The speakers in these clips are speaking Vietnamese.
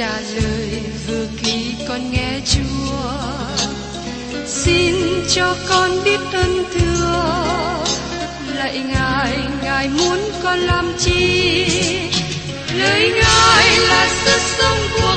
trả lời vừa khi con nghe chúa. Xin cho con biết ơn thưa, lạy ngài ngài muốn con làm chi? Lời ngài là sức sống của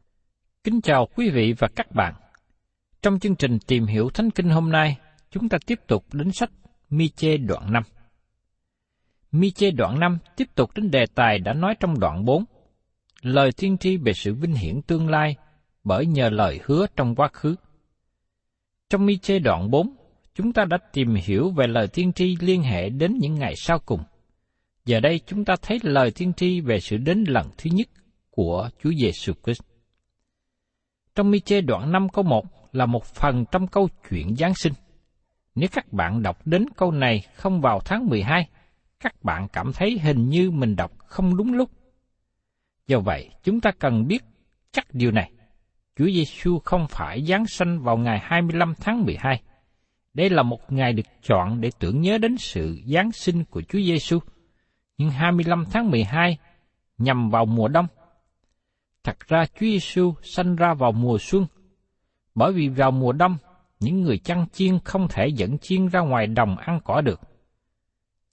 Kính chào quý vị và các bạn. Trong chương trình tìm hiểu Thánh Kinh hôm nay, chúng ta tiếp tục đến sách Mi-chê đoạn 5. Mi-chê đoạn 5 tiếp tục đến đề tài đã nói trong đoạn 4, lời tiên tri về sự vinh hiển tương lai bởi nhờ lời hứa trong quá khứ. Trong Mi-chê đoạn 4, chúng ta đã tìm hiểu về lời tiên tri liên hệ đến những ngày sau cùng. Giờ đây chúng ta thấy lời tiên tri về sự đến lần thứ nhất của Chúa Giêsu Christ. Trong Mi-chê đoạn 5 câu 1 là một phần trong câu chuyện Giáng sinh. Nếu các bạn đọc đến câu này không vào tháng 12, các bạn cảm thấy hình như mình đọc không đúng lúc. Do vậy, chúng ta cần biết chắc điều này. Chúa Giêsu không phải giáng sanh vào ngày 25 tháng 12. Đây là một ngày được chọn để tưởng nhớ đến sự giáng sinh của Chúa Giêsu. Nhưng 25 tháng 12 nhằm vào mùa đông. Thật ra Chúa Giêsu sanh ra vào mùa xuân, bởi vì vào mùa đông những người chăn chiên không thể dẫn chiên ra ngoài đồng ăn cỏ được.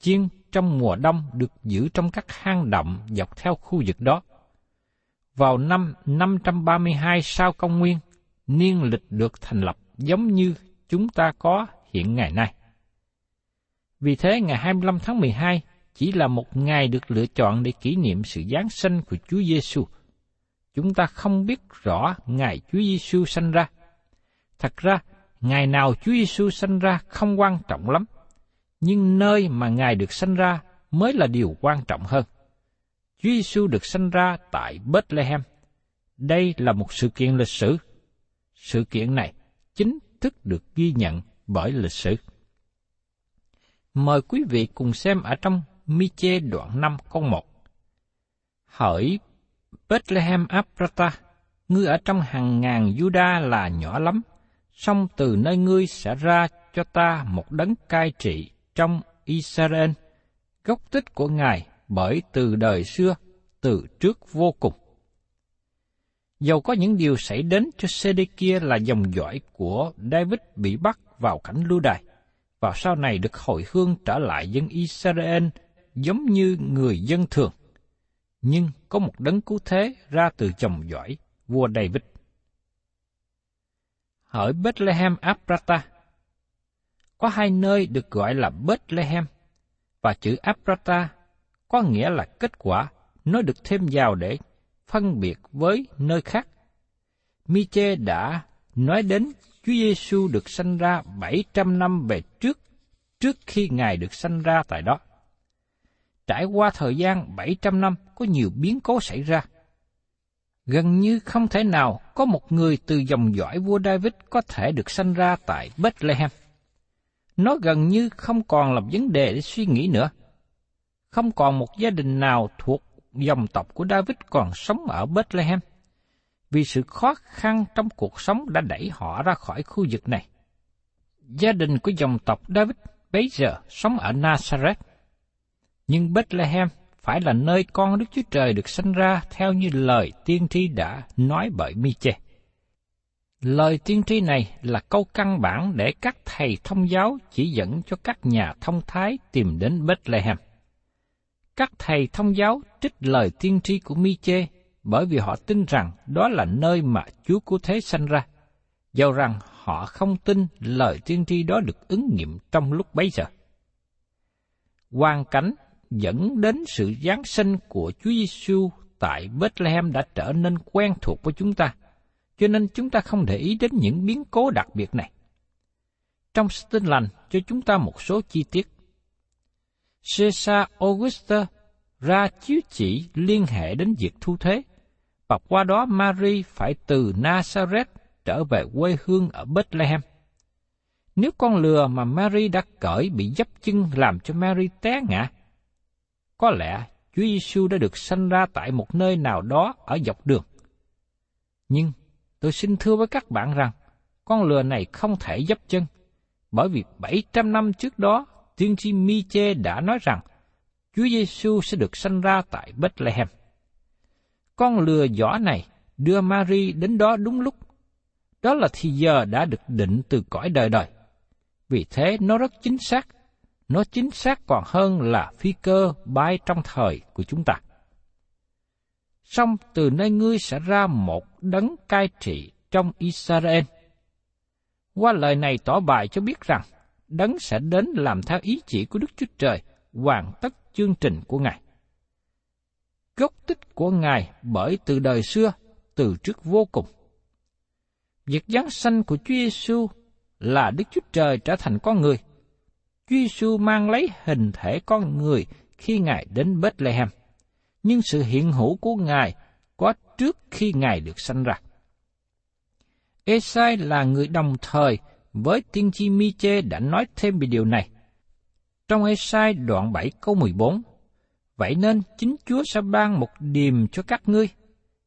Chiên trong mùa đông được giữ trong các hang động dọc theo khu vực đó. Vào năm 532 sau công nguyên, niên lịch được thành lập giống như chúng ta có hiện ngày nay. Vì thế, ngày 25 tháng 12 chỉ là một ngày được lựa chọn để kỷ niệm sự giáng sinh của Chúa Giêsu. Chúng ta không biết rõ ngày Chúa Giêsu sanh ra. Thật ra, ngày nào Chúa Giêsu sanh ra không quan trọng lắm, nhưng nơi mà Ngài được sanh ra mới là điều quan trọng hơn. Chúa Giêsu được sanh ra tại Bethlehem. Đây là một sự kiện lịch sử. Sự kiện này chính thức được ghi nhận bởi lịch sử. Mời quý vị cùng xem ở trong Mi-chê đoạn 5 câu 1. Hỡi Bethlehem Aprata, ngươi ở trong hàng ngàn Juda là nhỏ lắm, song từ nơi ngươi sẽ ra cho ta một đấng cai trị trong Israel, gốc tích của Ngài bởi từ đời xưa, từ trước vô cùng. Dầu có những điều xảy đến cho sê kia là dòng dõi của David bị bắt vào cảnh lưu đày, và sau này được hồi hương trở lại dân Israel giống như người dân thường. Nhưng có một đấng cứu thế ra từ chồng giỏi vua David. Hỡi Bethlehem Ephrata, có hai nơi được gọi là Bethlehem, và chữ Ephrata có nghĩa là kết quả nó được thêm vào để phân biệt với nơi khác. Miche đã nói đến Chúa Giêsu được sanh ra 700 năm về trước, trước khi Ngài được sanh ra tại đó. Trải qua thời gian 700 năm có nhiều biến cố xảy ra. Gần như không thể nào có một người từ dòng dõi vua David có thể được sanh ra tại Bethlehem. Nó gần như không còn là vấn đề để suy nghĩ nữa. Không còn một gia đình nào thuộc dòng tộc của David còn sống ở Bethlehem, vì sự khó khăn trong cuộc sống đã đẩy họ ra khỏi khu vực này. Gia đình của dòng tộc David bấy giờ sống ở Nazareth, nhưng Bethlehem phải là nơi con Đức Chúa Trời được sinh ra theo như lời tiên tri đã nói bởi Miche. Lời tiên tri này là câu căn bản để các thầy thông giáo chỉ dẫn cho các nhà thông thái tìm đến Bethlehem. Các thầy thông giáo trích lời tiên tri của Miche bởi vì họ tin rằng đó là nơi mà Chúa Cứu Thế sanh ra, dầu rằng họ không tin lời tiên tri đó được ứng nghiệm trong lúc bấy giờ. Hoàn cảnh dẫn đến sự giáng sinh của Chúa Giêsu tại Bethlehem đã trở nên quen thuộc với chúng ta, cho nên chúng ta không để ý đến những biến cố đặc biệt này. Trong tin lành cho chúng ta một số chi tiết. Caesar Augusta ra chiếu chỉ liên hệ đến việc thu thế, và qua đó Mary phải từ Nazareth trở về quê hương ở Bethlehem. Nếu con lừa mà Mary đã cởi bị dấp chân làm cho Mary té ngã, có lẽ Chúa Giêsu đã được sanh ra tại một nơi nào đó ở dọc đường. Nhưng tôi xin thưa với các bạn rằng, con lừa này không thể dấp chân, bởi vì 700 năm trước đó, tiên tri Miche đã nói rằng Chúa Giêsu sẽ được sanh ra tại Bethlehem. Con lừa giỏ này đưa Mary đến đó đúng lúc. Đó là thì giờ đã được định từ cõi đời đời. Vì thế nó rất chính xác nó chính xác còn hơn là phi cơ bay trong thời của chúng ta. Song từ nơi ngươi sẽ ra một đấng cai trị trong Israel. Qua lời này tỏ bài cho biết rằng, đấng sẽ đến làm theo ý chỉ của Đức Chúa Trời, hoàn tất chương trình của Ngài. Gốc tích của Ngài bởi từ đời xưa, từ trước vô cùng. Việc giáng sanh của Chúa Giêsu là Đức Chúa Trời trở thành con người, Chúa Giêsu mang lấy hình thể con người khi Ngài đến Bethlehem, nhưng sự hiện hữu của Ngài có trước khi Ngài được sanh ra. Esai là người đồng thời với tiên tri mi đã nói thêm về điều này. Trong Esai đoạn 7 câu 14, Vậy nên chính Chúa sẽ ban một điềm cho các ngươi.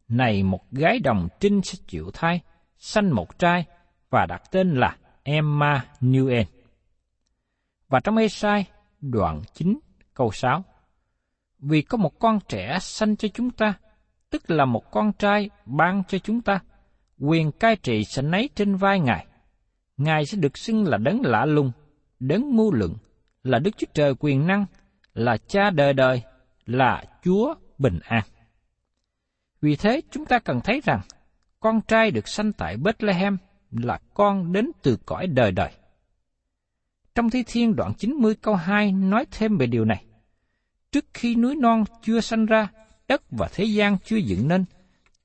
Này một gái đồng trinh sẽ chịu thai, sanh một trai, và đặt tên là Emma Newell. Và trong Ê-sai, đoạn 9, câu 6. Vì có một con trẻ sanh cho chúng ta, tức là một con trai ban cho chúng ta, quyền cai trị sẽ nấy trên vai Ngài. Ngài sẽ được xưng là đấng lạ lùng, đấng mưu lượng, là Đức Chúa Trời quyền năng, là cha đời đời, là Chúa bình an. Vì thế chúng ta cần thấy rằng, con trai được sanh tại Bethlehem là con đến từ cõi đời đời. Trong Thi Thiên đoạn 90 câu 2 nói thêm về điều này. Trước khi núi non chưa sanh ra, đất và thế gian chưa dựng nên,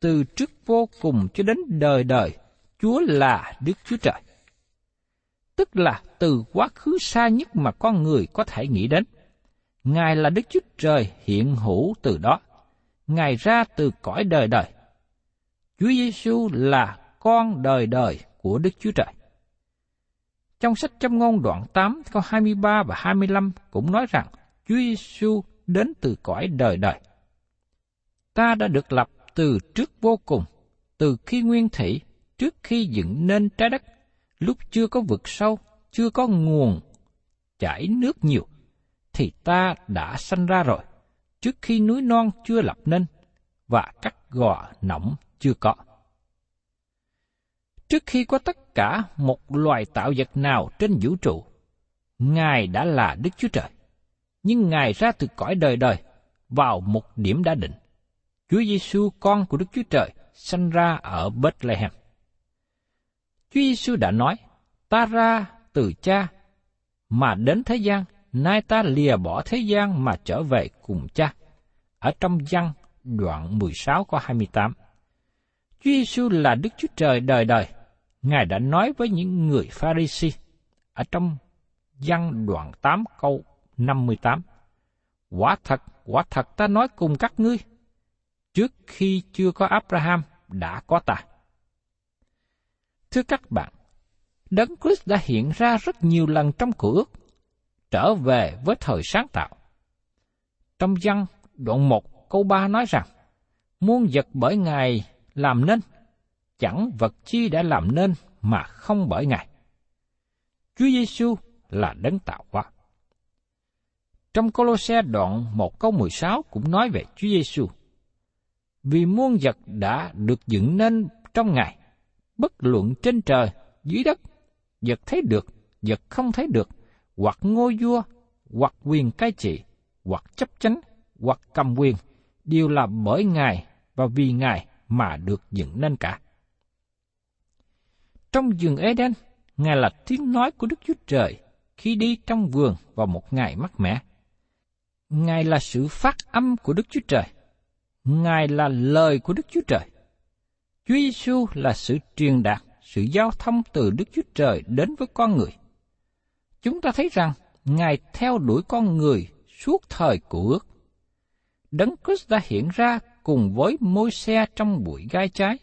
từ trước vô cùng cho đến đời đời, Chúa là Đức Chúa Trời. Tức là từ quá khứ xa nhất mà con người có thể nghĩ đến. Ngài là Đức Chúa Trời hiện hữu từ đó. Ngài ra từ cõi đời đời. Chúa Giêsu là con đời đời của Đức Chúa Trời. Trong sách châm ngôn đoạn 8 câu 23 và 25 cũng nói rằng Chúa Giêsu đến từ cõi đời đời. Ta đã được lập từ trước vô cùng, từ khi nguyên thủy, trước khi dựng nên trái đất, lúc chưa có vực sâu, chưa có nguồn chảy nước nhiều, thì ta đã sanh ra rồi, trước khi núi non chưa lập nên, và các gò nỏng chưa có. Trước khi có tất cả một loài tạo vật nào trên vũ trụ, Ngài đã là Đức Chúa Trời. Nhưng Ngài ra từ cõi đời đời vào một điểm đã định. Chúa Giêsu con của Đức Chúa Trời sanh ra ở Bethlehem. Chúa Giêsu đã nói, ta ra từ cha mà đến thế gian, nay ta lìa bỏ thế gian mà trở về cùng cha. Ở trong văn đoạn 16 có 28. Chúa Giêsu là Đức Chúa Trời đời đời, Ngài đã nói với những người Pharisee ở trong văn đoạn 8 câu 58. Quả thật, quả thật ta nói cùng các ngươi, trước khi chưa có Abraham đã có ta. Thưa các bạn, Đấng Christ đã hiện ra rất nhiều lần trong cựu ước, trở về với thời sáng tạo. Trong văn đoạn 1 câu 3 nói rằng, muôn vật bởi Ngài làm nên, chẳng vật chi đã làm nên mà không bởi Ngài. Chúa Giêsu là đấng tạo hóa. Trong Colosse đoạn 1 câu 16 cũng nói về Chúa Giêsu. Vì muôn vật đã được dựng nên trong Ngài, bất luận trên trời, dưới đất, vật thấy được, vật không thấy được, hoặc ngôi vua, hoặc quyền cai trị, hoặc chấp chánh, hoặc cầm quyền, đều là bởi Ngài và vì Ngài mà được dựng nên cả. Trong vườn Eden, Ngài là tiếng nói của Đức Chúa Trời khi đi trong vườn vào một ngày mát mẻ. Ngài là sự phát âm của Đức Chúa Trời. Ngài là lời của Đức Chúa Trời. Chúa Giêsu là sự truyền đạt, sự giao thông từ Đức Chúa Trời đến với con người. Chúng ta thấy rằng Ngài theo đuổi con người suốt thời của ước. Đấng Christ đã hiện ra cùng với môi xe trong bụi gai trái.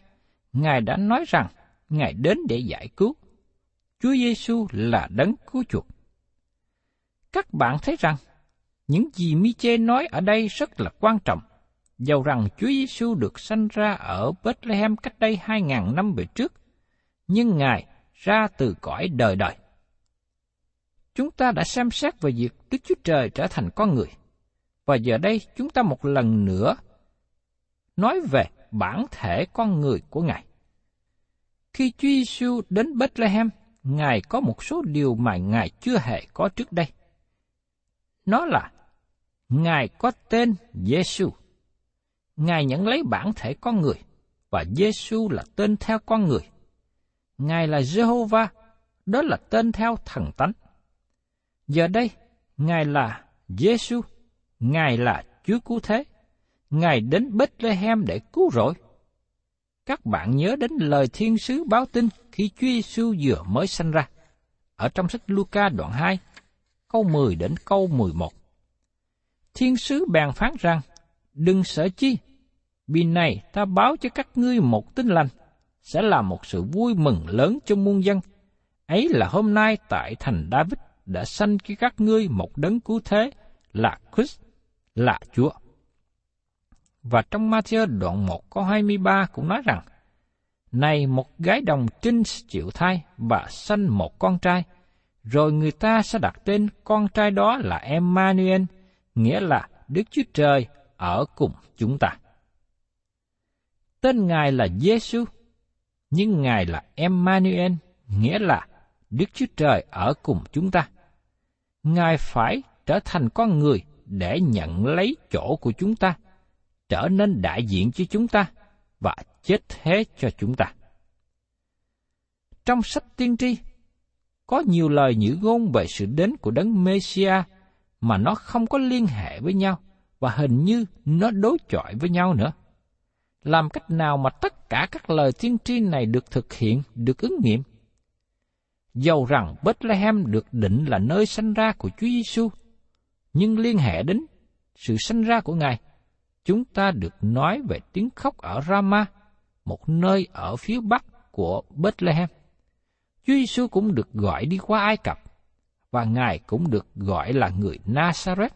Ngài đã nói rằng Ngài đến để giải cứu. Chúa Giêsu là đấng cứu chuộc. Các bạn thấy rằng những gì Miche nói ở đây rất là quan trọng. Dầu rằng Chúa Giêsu được sanh ra ở Bethlehem cách đây hai ngàn năm về trước, nhưng Ngài ra từ cõi đời đời. Chúng ta đã xem xét về việc Đức Chúa Trời trở thành con người. Và giờ đây chúng ta một lần nữa nói về bản thể con người của Ngài. Khi Chúa Giêsu đến Bethlehem, Ngài có một số điều mà Ngài chưa hề có trước đây. Nó là Ngài có tên Giêsu. Ngài nhận lấy bản thể con người và Giêsu là tên theo con người. Ngài là Jehovah, đó là tên theo thần tánh. Giờ đây, Ngài là Giêsu, Ngài là Chúa cứu thế. Ngài đến Bethlehem để cứu rỗi. Các bạn nhớ đến lời thiên sứ báo tin khi Chúa Giêsu vừa mới sanh ra. Ở trong sách Luca đoạn 2, câu 10 đến câu 11. Thiên sứ bèn phán rằng, đừng sợ chi, vì này ta báo cho các ngươi một tin lành, sẽ là một sự vui mừng lớn cho muôn dân. Ấy là hôm nay tại thành David đã sanh cho các ngươi một đấng cứu thế là Christ, là Chúa. Và trong Matthew đoạn 1 câu 23 cũng nói rằng, Này một gái đồng trinh chịu thai và sanh một con trai, rồi người ta sẽ đặt tên con trai đó là Emmanuel, nghĩa là Đức Chúa Trời ở cùng chúng ta. Tên Ngài là Giêsu, nhưng Ngài là Emmanuel, nghĩa là Đức Chúa Trời ở cùng chúng ta. Ngài phải trở thành con người để nhận lấy chỗ của chúng ta, trở nên đại diện cho chúng ta và chết thế cho chúng ta. Trong sách tiên tri, có nhiều lời nhữ ngôn về sự đến của đấng Messiah mà nó không có liên hệ với nhau và hình như nó đối chọi với nhau nữa. Làm cách nào mà tất cả các lời tiên tri này được thực hiện, được ứng nghiệm? Dầu rằng Bethlehem được định là nơi sanh ra của Chúa Giêsu, nhưng liên hệ đến sự sanh ra của Ngài, chúng ta được nói về tiếng khóc ở Rama, một nơi ở phía bắc của Bethlehem. Chúa Giêsu cũng được gọi đi qua Ai Cập, và Ngài cũng được gọi là người Nazareth.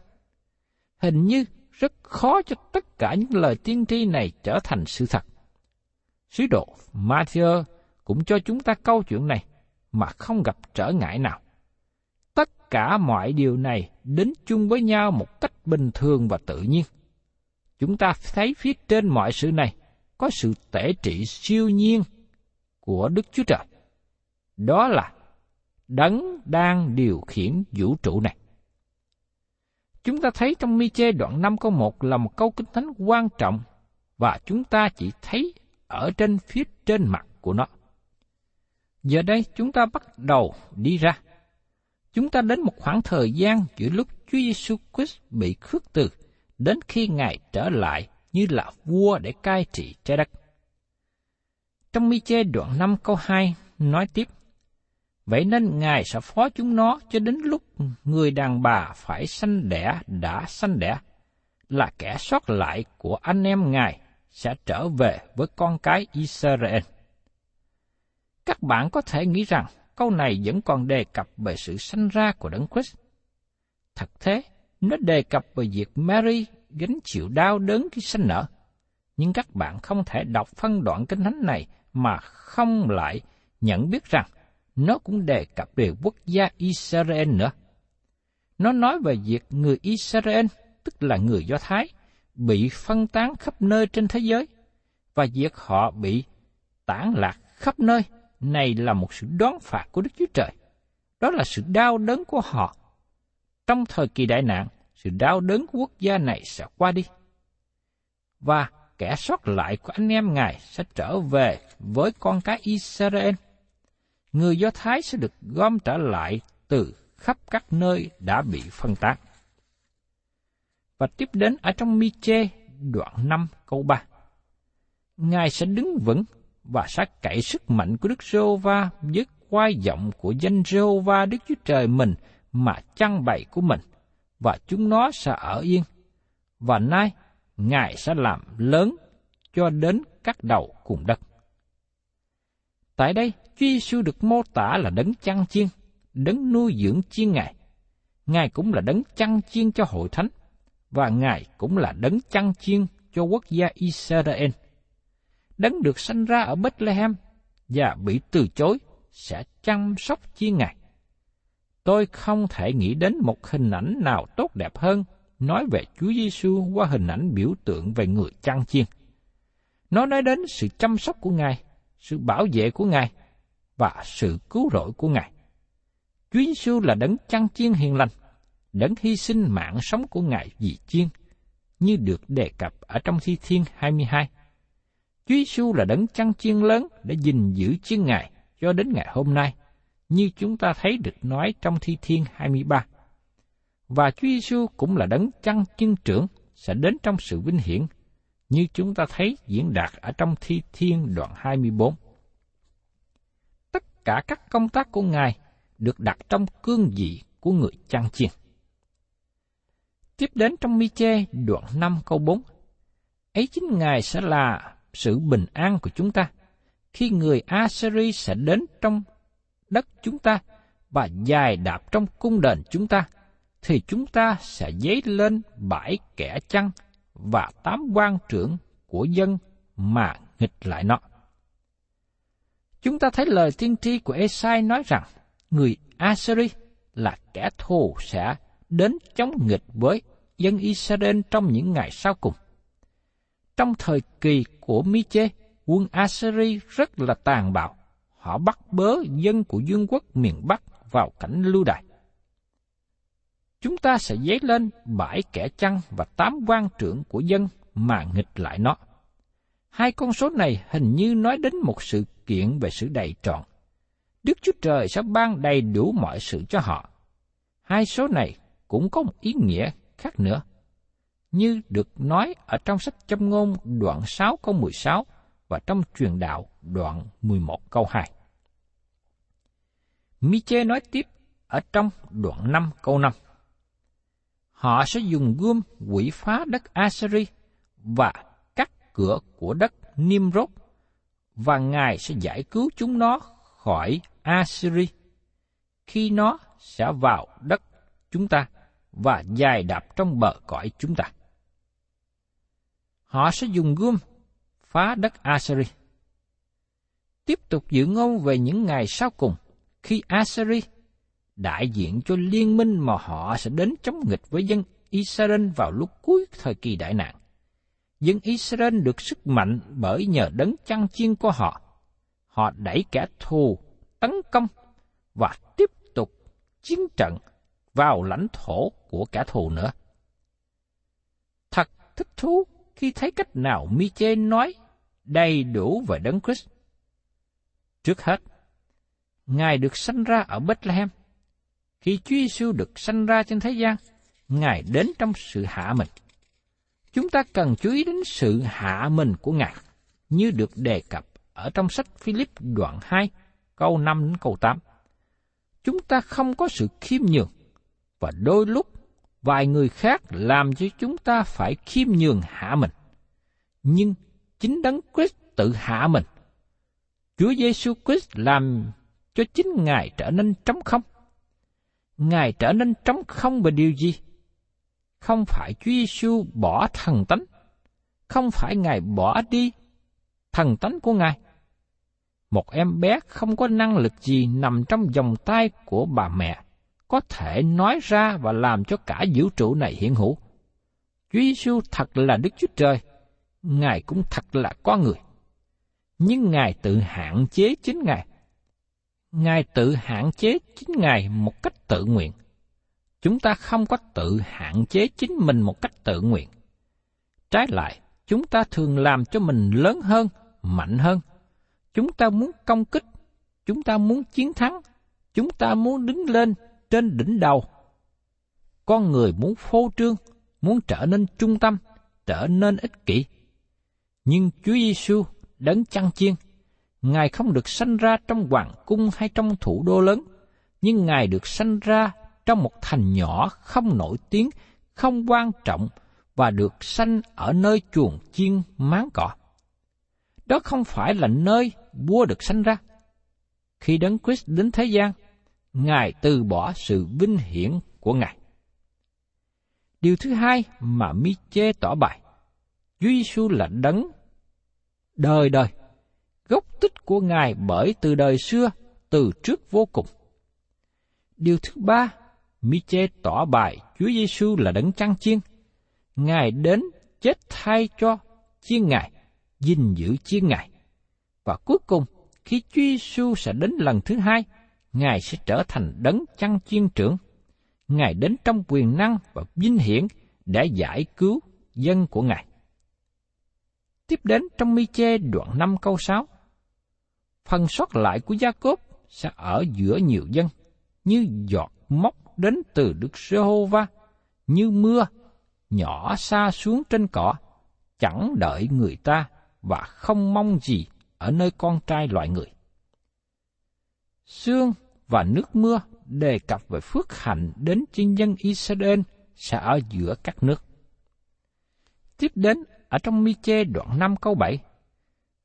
Hình như rất khó cho tất cả những lời tiên tri này trở thành sự thật. Sứ đồ Matthew cũng cho chúng ta câu chuyện này mà không gặp trở ngại nào. Tất cả mọi điều này đến chung với nhau một cách bình thường và tự nhiên. Chúng ta thấy phía trên mọi sự này có sự tể trị siêu nhiên của Đức Chúa Trời. Đó là đấng đang điều khiển vũ trụ này. Chúng ta thấy trong mi chê đoạn 5 câu 1 là một câu kinh thánh quan trọng và chúng ta chỉ thấy ở trên phía trên mặt của nó. Giờ đây chúng ta bắt đầu đi ra. Chúng ta đến một khoảng thời gian giữa lúc Chúa Giêsu Christ bị khước từ đến khi Ngài trở lại như là vua để cai trị trái đất. Trong mi chê đoạn 5 câu 2 nói tiếp, Vậy nên Ngài sẽ phó chúng nó cho đến lúc người đàn bà phải sanh đẻ đã sanh đẻ, là kẻ sót lại của anh em Ngài sẽ trở về với con cái Israel. Các bạn có thể nghĩ rằng câu này vẫn còn đề cập về sự sanh ra của Đấng Christ. Thật thế, nó đề cập về việc Mary gánh chịu đau đớn khi sanh nở. Nhưng các bạn không thể đọc phân đoạn kinh thánh này mà không lại nhận biết rằng nó cũng đề cập về quốc gia Israel nữa. Nó nói về việc người Israel, tức là người Do Thái, bị phân tán khắp nơi trên thế giới, và việc họ bị tản lạc khắp nơi này là một sự đoán phạt của Đức Chúa Trời. Đó là sự đau đớn của họ. Trong thời kỳ đại nạn, sự đau đớn của quốc gia này sẽ qua đi. Và kẻ sót lại của anh em Ngài sẽ trở về với con cái Israel. Người Do Thái sẽ được gom trở lại từ khắp các nơi đã bị phân tán. Và tiếp đến ở trong Mi-chê đoạn 5 câu 3. Ngài sẽ đứng vững và sẽ cậy sức mạnh của Đức Giê-hô-va với quai giọng của danh Giê-hô-va Đức Chúa Trời mình mà chăn bày của mình, và chúng nó sẽ ở yên. Và nay, Ngài sẽ làm lớn cho đến các đầu cùng đất. Tại đây, Chúa Giêsu được mô tả là đấng chăn chiên, đấng nuôi dưỡng chiên Ngài. Ngài cũng là đấng chăn chiên cho hội thánh, và Ngài cũng là đấng chăn chiên cho quốc gia Israel đấng được sanh ra ở Bethlehem và bị từ chối sẽ chăm sóc chiên ngài. Tôi không thể nghĩ đến một hình ảnh nào tốt đẹp hơn nói về Chúa Giêsu qua hình ảnh biểu tượng về người chăn chiên. Nó nói đến sự chăm sóc của Ngài, sự bảo vệ của Ngài và sự cứu rỗi của Ngài. Chúa Giêsu là đấng chăn chiên hiền lành, đấng hy sinh mạng sống của Ngài vì chiên, như được đề cập ở trong Thi Thiên 22. Chúa Giêsu là đấng chăn chiên lớn để gìn giữ chiên ngài cho đến ngày hôm nay, như chúng ta thấy được nói trong Thi Thiên 23. Và Chúa Giêsu cũng là đấng chăn chiên trưởng sẽ đến trong sự vinh hiển, như chúng ta thấy diễn đạt ở trong Thi Thiên đoạn 24. Tất cả các công tác của Ngài được đặt trong cương vị của người chăn chiên. Tiếp đến trong Mi-chê đoạn 5 câu 4. Ấy chính Ngài sẽ là sự bình an của chúng ta, khi người Assyri sẽ đến trong đất chúng ta và dài đạp trong cung đền chúng ta, thì chúng ta sẽ dấy lên bãi kẻ chăn và tám quan trưởng của dân mà nghịch lại nó. Chúng ta thấy lời tiên tri của Esai nói rằng người Assyri là kẻ thù sẽ đến chống nghịch với dân Israel trong những ngày sau cùng. Trong thời kỳ của Miche, quân Assyri rất là tàn bạo. Họ bắt bớ dân của dương quốc miền Bắc vào cảnh lưu đày. Chúng ta sẽ dấy lên bãi kẻ chăn và tám quan trưởng của dân mà nghịch lại nó. Hai con số này hình như nói đến một sự kiện về sự đầy trọn. Đức Chúa Trời sẽ ban đầy đủ mọi sự cho họ. Hai số này cũng có một ý nghĩa khác nữa như được nói ở trong sách châm ngôn đoạn 6 câu 16 và trong truyền đạo đoạn 11 câu 2. Miche nói tiếp ở trong đoạn 5 câu 5. Họ sẽ dùng gươm quỷ phá đất Assyri và cắt cửa của đất Nimrod và Ngài sẽ giải cứu chúng nó khỏi Assyri khi nó sẽ vào đất chúng ta và dài đạp trong bờ cõi chúng ta họ sẽ dùng gươm phá đất Assyri. Tiếp tục dự ngôn về những ngày sau cùng, khi Assyri đại diện cho liên minh mà họ sẽ đến chống nghịch với dân Israel vào lúc cuối thời kỳ đại nạn. Dân Israel được sức mạnh bởi nhờ đấng chăn chiên của họ. Họ đẩy kẻ thù tấn công và tiếp tục chiến trận vào lãnh thổ của kẻ thù nữa. Thật thích thú khi thấy cách nào Mi-chê nói đầy đủ về Đấng Christ. Trước hết, Ngài được sanh ra ở Bethlehem. Khi Chúa Giêsu được sanh ra trên thế gian, Ngài đến trong sự hạ mình. Chúng ta cần chú ý đến sự hạ mình của Ngài, như được đề cập ở trong sách Philip đoạn 2, câu 5 đến câu 8. Chúng ta không có sự khiêm nhường, và đôi lúc vài người khác làm cho chúng ta phải khiêm nhường hạ mình. Nhưng chính Đấng Christ tự hạ mình. Chúa Giêsu Christ làm cho chính Ngài trở nên trống không. Ngài trở nên trống không về điều gì? Không phải Chúa Giêsu bỏ thần tánh, không phải Ngài bỏ đi thần tánh của Ngài. Một em bé không có năng lực gì nằm trong vòng tay của bà mẹ, có thể nói ra và làm cho cả vũ trụ này hiện hữu. Chúa Giêsu thật là Đức Chúa Trời, Ngài cũng thật là con người. Nhưng Ngài tự hạn chế chính Ngài. Ngài tự hạn chế chính Ngài một cách tự nguyện. Chúng ta không có tự hạn chế chính mình một cách tự nguyện. Trái lại, chúng ta thường làm cho mình lớn hơn, mạnh hơn. Chúng ta muốn công kích, chúng ta muốn chiến thắng, chúng ta muốn đứng lên trên đỉnh đầu. Con người muốn phô trương, muốn trở nên trung tâm, trở nên ích kỷ. Nhưng Chúa Giêsu đấng chăn chiên, Ngài không được sanh ra trong hoàng cung hay trong thủ đô lớn, nhưng Ngài được sanh ra trong một thành nhỏ không nổi tiếng, không quan trọng và được sanh ở nơi chuồng chiên máng cỏ. Đó không phải là nơi vua được sanh ra. Khi Đấng Christ đến thế gian, Ngài từ bỏ sự vinh hiển của Ngài. Điều thứ hai mà Mi-chê tỏ bài, Chúa Giêsu là đấng đời đời, gốc tích của Ngài bởi từ đời xưa, từ trước vô cùng. Điều thứ ba, Miche tỏ bài Chúa Giêsu là đấng chăn chiên. Ngài đến chết thay cho chiên Ngài, gìn giữ chiên Ngài. Và cuối cùng, khi Chúa Giêsu sẽ đến lần thứ hai, Ngài sẽ trở thành đấng chăn chiên trưởng. Ngài đến trong quyền năng và vinh hiển để giải cứu dân của Ngài. Tiếp đến trong mi chê đoạn 5 câu 6. Phần sót lại của Gia Cốp sẽ ở giữa nhiều dân, như giọt móc đến từ Đức Giê-hô-va, như mưa, nhỏ xa xuống trên cỏ, chẳng đợi người ta và không mong gì ở nơi con trai loại người. Sương và nước mưa đề cập về phước hạnh đến trên dân Israel sẽ ở giữa các nước. Tiếp đến ở trong Mi-chê đoạn 5 câu 7,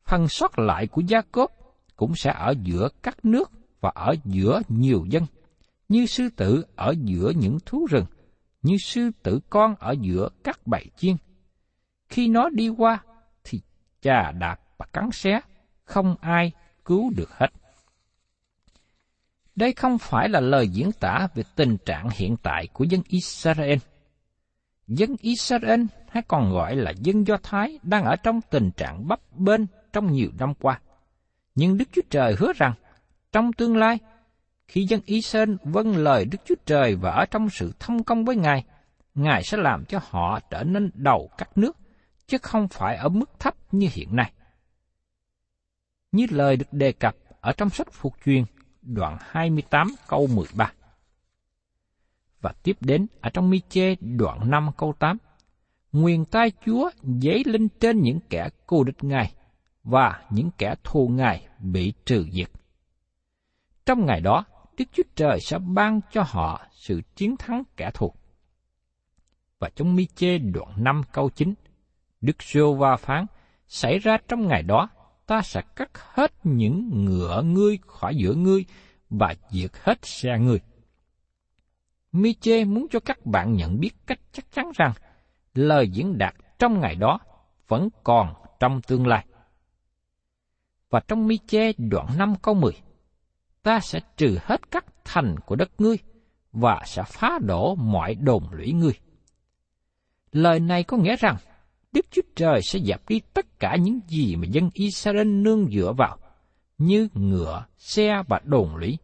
phần sót lại của Gia Cốp cũng sẽ ở giữa các nước và ở giữa nhiều dân, như sư tử ở giữa những thú rừng, như sư tử con ở giữa các bầy chiên. Khi nó đi qua, thì chà đạp và cắn xé, không ai cứu được hết. Đây không phải là lời diễn tả về tình trạng hiện tại của dân Israel. Dân Israel hay còn gọi là dân Do Thái đang ở trong tình trạng bấp bênh trong nhiều năm qua. Nhưng Đức Chúa Trời hứa rằng, trong tương lai, khi dân Israel vâng lời Đức Chúa Trời và ở trong sự thông công với Ngài, Ngài sẽ làm cho họ trở nên đầu các nước, chứ không phải ở mức thấp như hiện nay. Như lời được đề cập ở trong sách Phục truyền đoạn 28 câu 13. Và tiếp đến ở trong mi chê đoạn 5 câu 8. Nguyền tai Chúa dấy lên trên những kẻ cù địch Ngài và những kẻ thù Ngài bị trừ diệt. Trong ngày đó, Đức Chúa Trời sẽ ban cho họ sự chiến thắng kẻ thù. Và trong mi chê đoạn 5 câu 9, Đức Sô Va phán, xảy ra trong ngày đó, ta sẽ cắt hết những ngựa ngươi khỏi giữa ngươi và diệt hết xe ngươi. Miche muốn cho các bạn nhận biết cách chắc chắn rằng lời diễn đạt trong ngày đó vẫn còn trong tương lai. Và trong Miche đoạn 5 câu 10, ta sẽ trừ hết các thành của đất ngươi và sẽ phá đổ mọi đồn lũy ngươi. Lời này có nghĩa rằng Đức Chúa Trời sẽ dẹp đi tất cả những gì mà dân Israel nương dựa vào, như ngựa, xe và đồn lũy.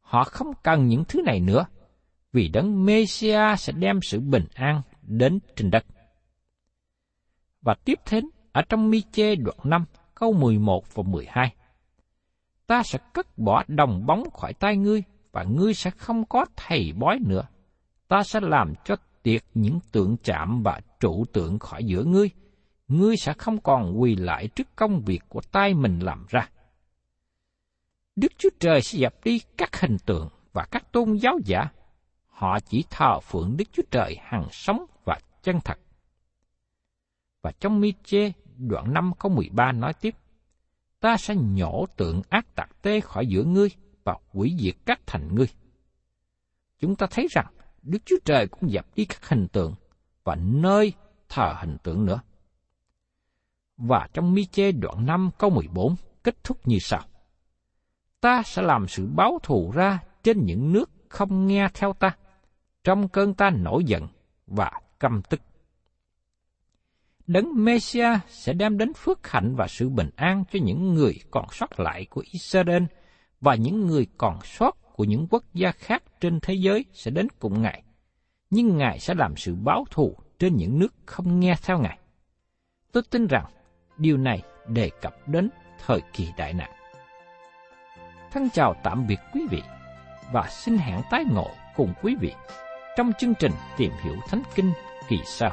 Họ không cần những thứ này nữa, vì đấng Mêsia sẽ đem sự bình an đến trên đất. Và tiếp đến, ở trong mi chê đoạn 5, câu 11 và 12. Ta sẽ cất bỏ đồng bóng khỏi tay ngươi, và ngươi sẽ không có thầy bói nữa. Ta sẽ làm cho tiệt những tượng chạm và trụ tượng khỏi giữa ngươi, ngươi sẽ không còn quỳ lại trước công việc của tay mình làm ra. Đức Chúa Trời sẽ dập đi các hình tượng và các tôn giáo giả. Họ chỉ thờ phượng Đức Chúa Trời hằng sống và chân thật. Và trong mi chê đoạn 5 câu 13 nói tiếp, Ta sẽ nhổ tượng ác tạc tê khỏi giữa ngươi và hủy diệt các thành ngươi. Chúng ta thấy rằng Đức Chúa Trời cũng dập đi các hình tượng và nơi thờ hình tượng nữa. Và trong mi chê đoạn 5 câu 14 kết thúc như sau. Ta sẽ làm sự báo thù ra trên những nước không nghe theo ta, trong cơn ta nổi giận và căm tức. Đấng Messia sẽ đem đến phước hạnh và sự bình an cho những người còn sót lại của Israel, và những người còn sót của những quốc gia khác trên thế giới sẽ đến cùng Ngài. Nhưng Ngài sẽ làm sự báo thù trên những nước không nghe theo Ngài. Tôi tin rằng điều này đề cập đến thời kỳ đại nạn. Thân chào tạm biệt quý vị và xin hẹn tái ngộ cùng quý vị trong chương trình tìm hiểu Thánh Kinh kỳ sau.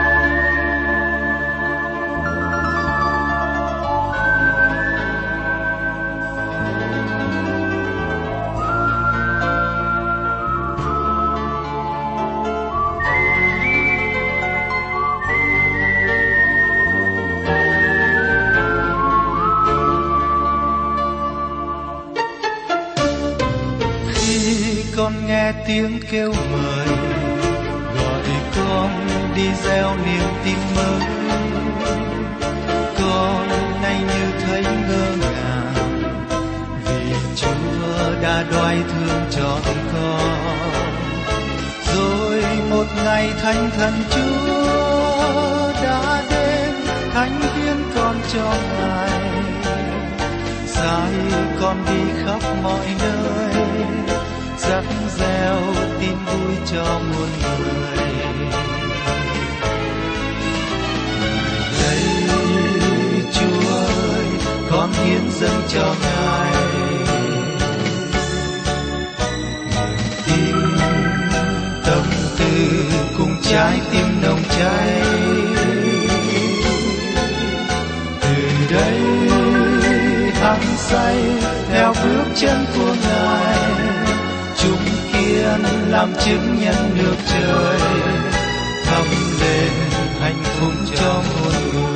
Tiếng kêu mời. Gọi con đi gieo niềm tin mới con nay như thấy ngơ ngàng, vì chúa đã đoái thương chọn con. Rồi một ngày thánh thần chúa đã đến, thánh hiến con cho ngài. Sai con đi khắp mọi nơi theo tin vui cho muôn người. Đây chúa ơi, con hiến dâng cho ngài. Niềm tin tâm tư cùng trái tim nồng cháy. Từ đây hăng say theo bước chân của ngài dân làm chứng nhân nước trời thắp lên hạnh phúc cho muôn người.